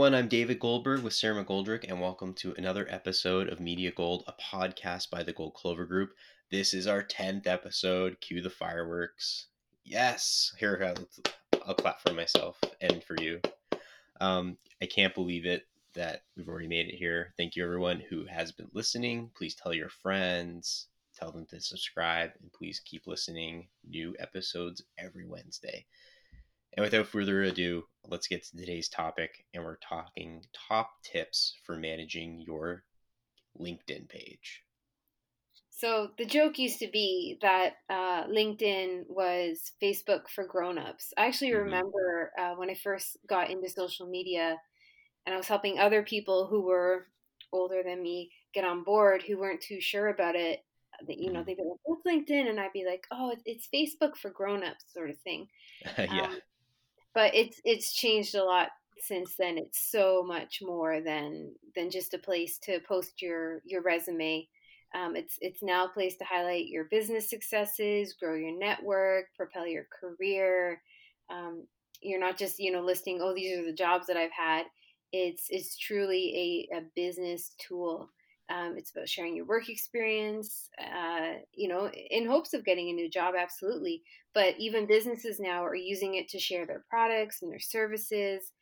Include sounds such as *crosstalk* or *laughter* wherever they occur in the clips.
everyone, I'm David Goldberg with Sarah McGoldrick, and welcome to another episode of Media Gold, a podcast by the Gold Clover Group. This is our 10th episode. Cue the fireworks. Yes! Here, I'll, I'll clap for myself and for you. Um, I can't believe it that we've already made it here. Thank you, everyone who has been listening. Please tell your friends, tell them to subscribe, and please keep listening. New episodes every Wednesday. And without further ado, let's get to today's topic. And we're talking top tips for managing your LinkedIn page. So the joke used to be that uh, LinkedIn was Facebook for grown-ups. I actually mm-hmm. remember uh, when I first got into social media, and I was helping other people who were older than me get on board who weren't too sure about it. That you know, mm-hmm. they'd be like, "What's LinkedIn?" and I'd be like, "Oh, it's Facebook for grown-ups," sort of thing. *laughs* yeah. Um, but it's it's changed a lot since then. It's so much more than than just a place to post your your resume. Um, it's it's now a place to highlight your business successes, grow your network, propel your career. Um, you're not just you know listing oh these are the jobs that I've had. It's it's truly a, a business tool. Um, it's about sharing your work experience, uh, you know, in hopes of getting a new job, absolutely. But even businesses now are using it to share their products and their services,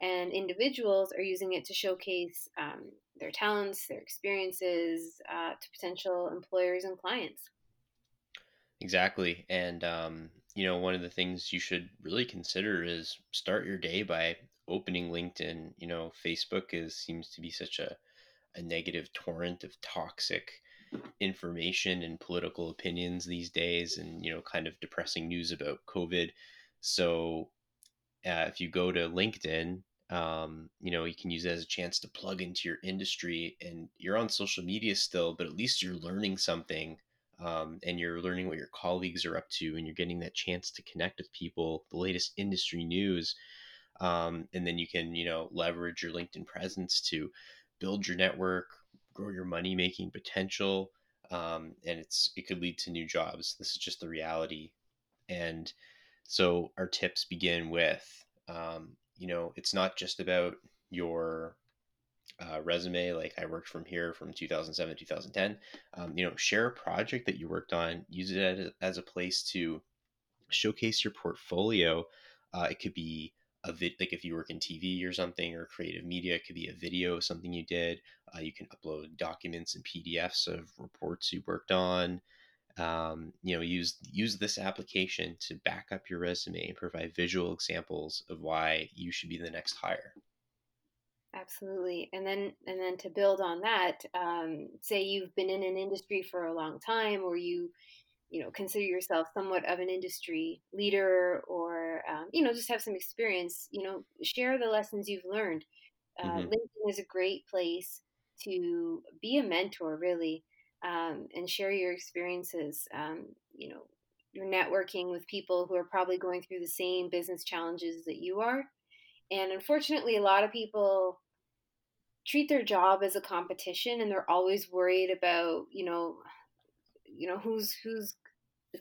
and individuals are using it to showcase um, their talents, their experiences uh, to potential employers and clients. Exactly. And, um, you know, one of the things you should really consider is start your day by opening LinkedIn. You know, Facebook is seems to be such a a negative torrent of toxic information and political opinions these days and you know kind of depressing news about covid. So uh, if you go to linkedin um, you know you can use it as a chance to plug into your industry and you're on social media still but at least you're learning something um, and you're learning what your colleagues are up to and you're getting that chance to connect with people the latest industry news um, and then you can you know leverage your linkedin presence to build your network, grow your money making potential, um, and it's it could lead to new jobs. This is just the reality, and so our tips begin with, um, you know, it's not just about your uh, resume. Like I worked from here from 2007 to 2010. Um, you know, share a project that you worked on. Use it as, as a place to showcase your portfolio. Uh, it could be a vid like if you work in TV or something or creative media, it could be a video of something you did. Uh, you can upload documents and PDFs of reports you worked on. Um, you know, use use this application to back up your resume and provide visual examples of why you should be the next hire. Absolutely, and then and then to build on that, um, say you've been in an industry for a long time, or you you know consider yourself somewhat of an industry leader or um, you know just have some experience you know share the lessons you've learned uh, mm-hmm. linkedin is a great place to be a mentor really um, and share your experiences um, you know you're networking with people who are probably going through the same business challenges that you are and unfortunately a lot of people treat their job as a competition and they're always worried about you know you know who's who's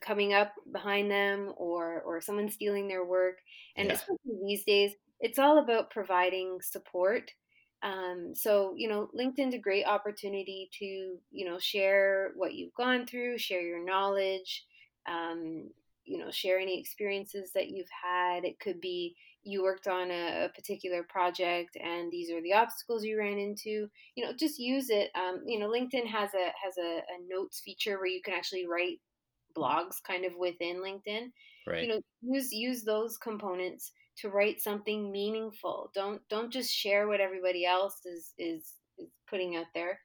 coming up behind them or or someone stealing their work and yeah. especially these days it's all about providing support um, so you know linkedin's a great opportunity to you know share what you've gone through share your knowledge um, you know share any experiences that you've had. It could be you worked on a, a, particular project and these are the obstacles you ran into. You know just use it um, you know linkedin has a has a, a, notes feature where you can actually write blogs kind of within linkedin. Right. you know use use those components to write something meaningful. Don't don't just share what everybody else is is, is putting out there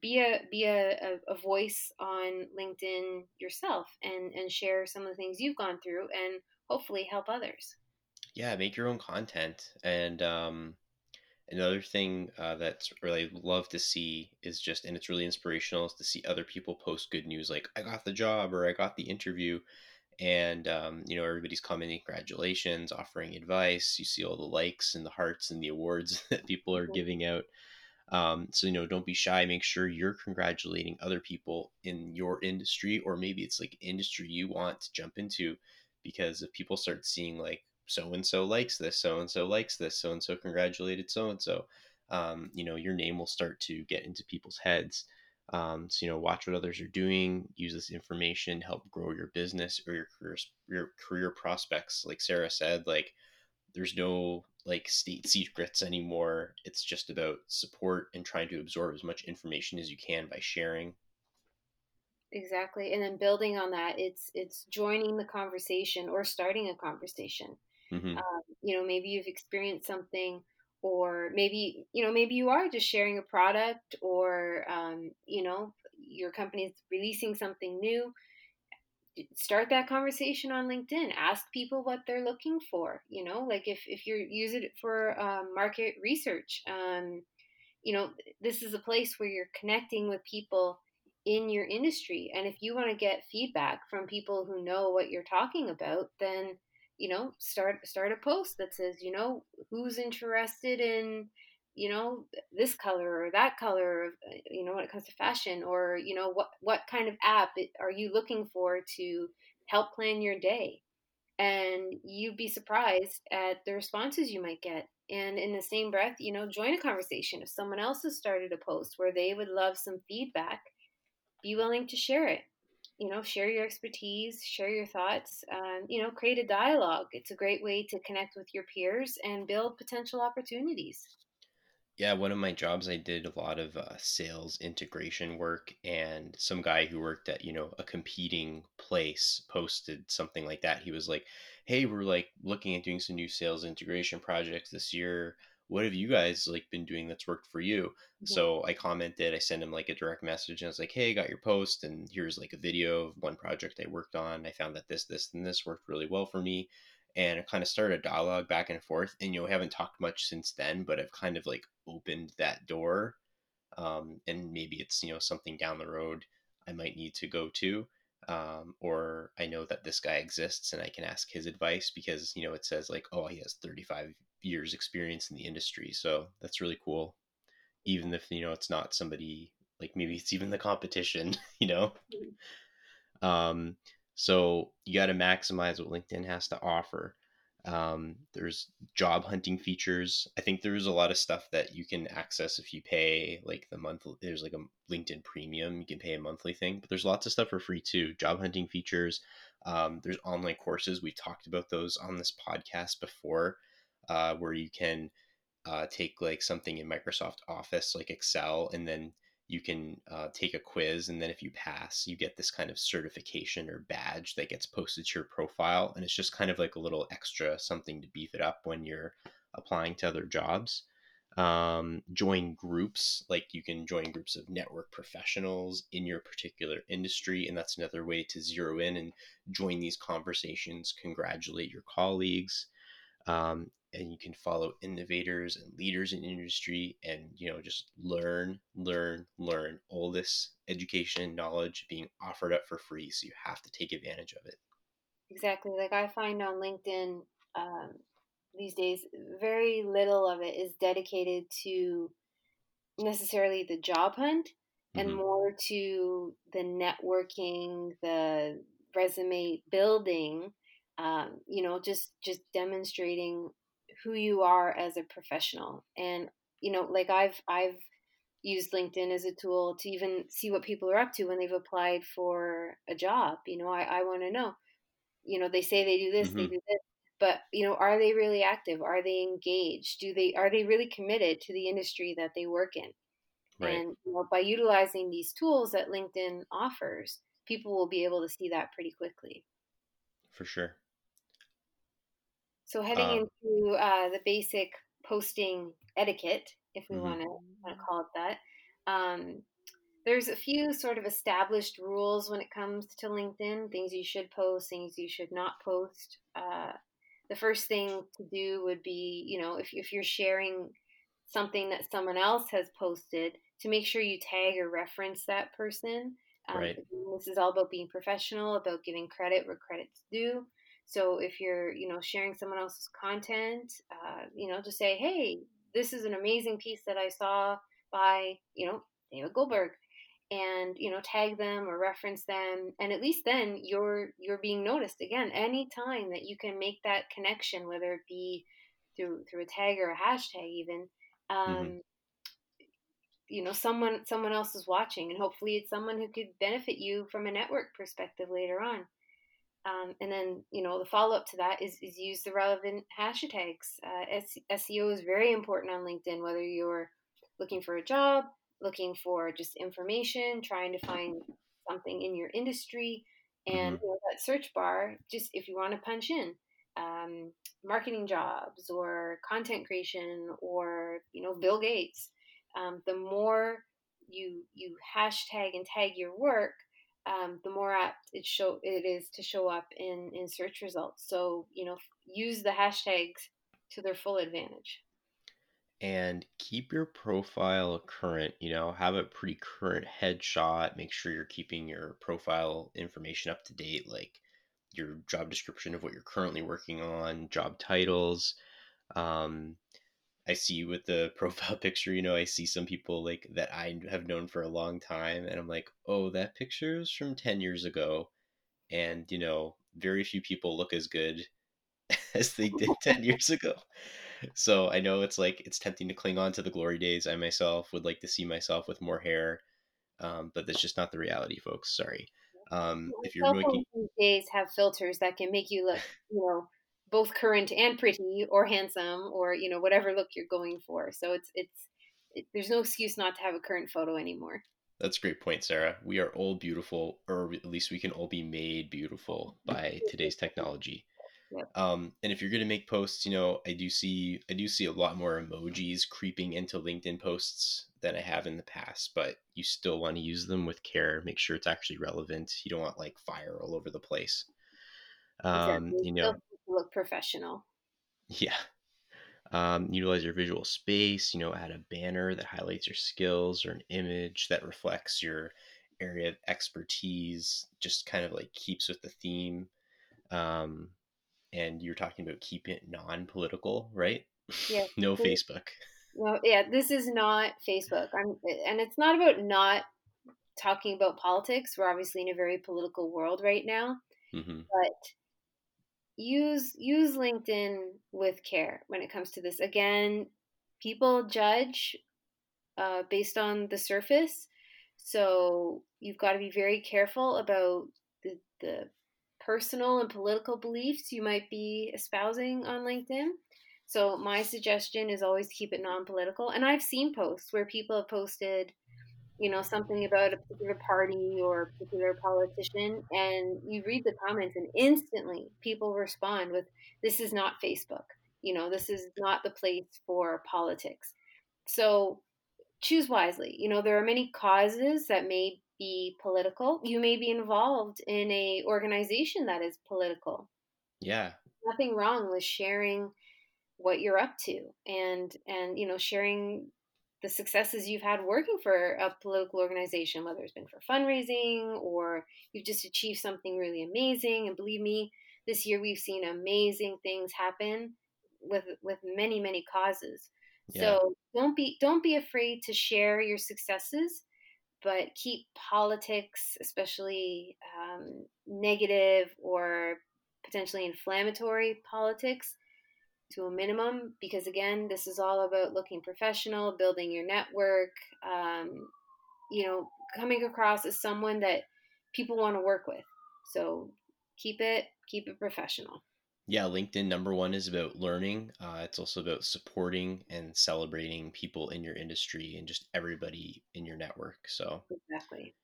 be a be a, a, a voice on linkedin yourself and and share some of the things you've gone through and hopefully help others. Yeah make your own content. And um, another thing uh, that's really love to see is just and it's really inspirational is to see other people post good news like i got the job or i got the interview. And um, you know everybody's commenting congratulations offering advice. You see all the likes and the hearts and the awards *laughs* that people are giving out um, so you know don't be shy make sure you're congratulating other people in your industry or maybe it's like industry you want to jump into because if people start seeing like so and so likes this, so and so likes this, so and so congratulated so and so. You know, your name will start to get into people's heads. Um, so you know, watch what others are doing. Use this information to help grow your business or your career your career prospects. Like Sarah said, like there's no like state secrets anymore. It's just about support and trying to absorb as much information as you can by sharing. Exactly. And then building on that, it's it's joining the conversation or starting a conversation. Mm-hmm. Um, you know, maybe you've experienced something or maybe you know maybe you are just sharing a product or um, you know your company is releasing something new start that conversation on linkedin. Ask people what they're looking for you know like if, if you're using it for um, market research um, you know this is a place where you're connecting with people in your industry and if you want to get feedback from people who know what you're talking about then you know start start a post that says you know who's interested in you know this color or that color you know when it comes to fashion or you know what what kind of app are you looking for to help plan your day? And you'd be surprised at the responses you might get. And in the same breath you know join a conversation. If someone else has started a post where they would love some feedback be willing to share it. You know share your expertise share your thoughts um, you know create a dialogue. It's a great way to connect with your peers and build potential opportunities yeah one of my jobs i did a lot of uh, sales integration work and some guy who worked at you know a competing place posted something like that. He was like hey we're like looking at doing some new sales integration projects this year. What have you guys like been doing that's worked for you? Mm-hmm. so i commented i sent him like a direct message and i was like hey I got your post and here's like a video of one project i worked on. I found that this this and this worked really well for me and kind of started a dialogue back and forth and you know we haven't talked much since then but i've kind of like opened that door um, and maybe it's you know something down the road i might need to go to um, or I know that this guy exists and I can ask his advice because you know it says like oh he has 35 years experience in the industry so that's really cool even if you know it's not somebody like maybe it's even the competition *laughs* you know mm-hmm. um, so you got to maximize what linkedin has to offer. Um, there's job hunting features. I think there's a lot of stuff that you can access if you pay like the month there's like a linkedin premium you can pay a monthly thing but there's lots of stuff for free too job hunting features. Um, there's online courses. We talked about those on this podcast before uh, where you can uh, take like something in Microsoft Office, like Excel, and then you can uh, take a quiz. And then if you pass, you get this kind of certification or badge that gets posted to your profile. And it's just kind of like a little extra something to beef it up when you're applying to other jobs. Um, join groups, like you can join groups of network professionals in your particular industry. And that's another way to zero in and join these conversations, congratulate your colleagues. Um, and you can follow innovators and leaders in industry and you know just learn learn learn all this education knowledge being offered up for free so you have to take advantage of it exactly like i find on linkedin um, these days very little of it is dedicated to necessarily the job hunt and mm-hmm. more to the networking the resume building um, you know just just demonstrating who you are as a professional. And you know like i've i've used linkedin as a tool to even see what people are up to when they've applied for a job you know i, I want to know. You know they say they do this mm-hmm. they do this but you know are they really active? Are they engaged? Do they are they really committed to the industry that they work in? Right. and you know, by utilizing these tools that linkedin offers people will be able to see that pretty quickly. For sure so heading um, into uh, the basic posting etiquette, if we mm-hmm. want to want to call it that, um, there's a few sort of established rules when it comes to LinkedIn. Things you should post, things you should not post. Uh, the first thing to do would be, you know, if if you're sharing something that someone else has posted, to make sure you tag or reference that person. Um, right. This is all about being professional, about giving credit where credit's due. So if you're, you know, sharing someone else's content, uh, you know, just say, hey, this is an amazing piece that I saw by, you know, David Goldberg. and you know tag them or reference them and at least then you're you're being noticed again anytime that you can make that connection whether it be through through a tag or a hashtag even um, mm-hmm. you know someone someone else is watching and hopefully it's someone who could benefit you from a network perspective later on um, and then you know the follow up to that is, is use the relevant hashtags uh, seo is very important on linkedin whether you're looking for a job looking for just information, trying to find something in your industry, and mm-hmm. you know, that search bar, just if you want to punch in um, marketing jobs or content creation or you know Bill Gates, um, the more you you hashtag and tag your work, um, the more apt it show it is to show up in in search results. So you know use the hashtags to their full advantage and keep your profile current you know have a pretty current headshot make sure you're keeping your profile information up to date like your job description of what you're currently working on job titles um, i see with the *laughs* profile picture you know i see some people like that i have known for a long time and i'm like oh that picture is from 10 years ago and you know very few people look as good *laughs* as they did *laughs* 10 years ago so I know it's like it's tempting to cling on to the glory days. I myself would like to see myself with more hair, um, but that's just not the reality, folks. Sorry. Um, if you're making these days have filters that can make you look, you know, both current and pretty, or handsome, or you know, whatever look you're going for. So it's it's it, there's no excuse not to have a current photo anymore. That's a great point, Sarah. We are all beautiful, or at least we can all be made beautiful by *laughs* today's technology. Um, and if you're going to make posts, you know, I do see I do see a lot more emojis creeping into LinkedIn posts than I have in the past, but you still want to use them with care. Make sure it's actually relevant. You don't want like fire all over the place. Um, exactly. You know, look professional. Yeah. Um, utilize your visual space. You know, add a banner that highlights your skills or an image that reflects your area of expertise. Just kind of like keeps with the theme. Um, and you're talking about keep it non-political, right? Yeah. *laughs* no Facebook. No, yeah, this is not Facebook. I'm, and it's not about not talking about politics. We're obviously in a very political world right now, mm-hmm. but use use LinkedIn with care when it comes to this. Again, people judge uh, based on the surface, so you've got to be very careful about the the personal and political beliefs you might be espousing on LinkedIn. So my suggestion is always keep it non-political. And I've seen posts where people have posted, you know, something about a particular party or a particular politician, and you read the comments, and instantly people respond with, "This is not Facebook. You know, this is not the place for politics." So choose wisely. You know, there are many causes that may be political. You may be involved in a organization that is political. Yeah. Nothing wrong with sharing what you're up to and and you know sharing the successes you've had working for a political organization whether it's been for fundraising or you've just achieved something really amazing and believe me this year we've seen amazing things happen with with many many causes yeah. so don't be don't be afraid to share your successes but keep politics, especially um, negative or potentially inflammatory politics, to a minimum because, again, this is all about looking professional, building your network, um, you know, coming across as someone that people want to work with. So keep it keep it professional yeah, LinkedIn number one is about learning. Uh, it's also about supporting and celebrating people in your industry and just everybody in your network. So exactly.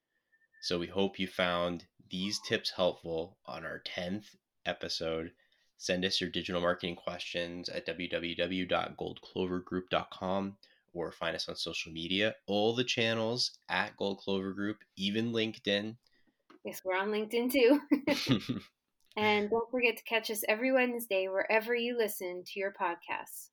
So we hope you found these tips helpful on our tenth episode. Send us your digital marketing questions at www.goldclovergroup.com or find us on social media. All the channels at Gold Clover Group, even LinkedIn. Yes, we're on LinkedIn too. *laughs* *laughs* And don't forget to catch us every Wednesday wherever you listen to your podcasts.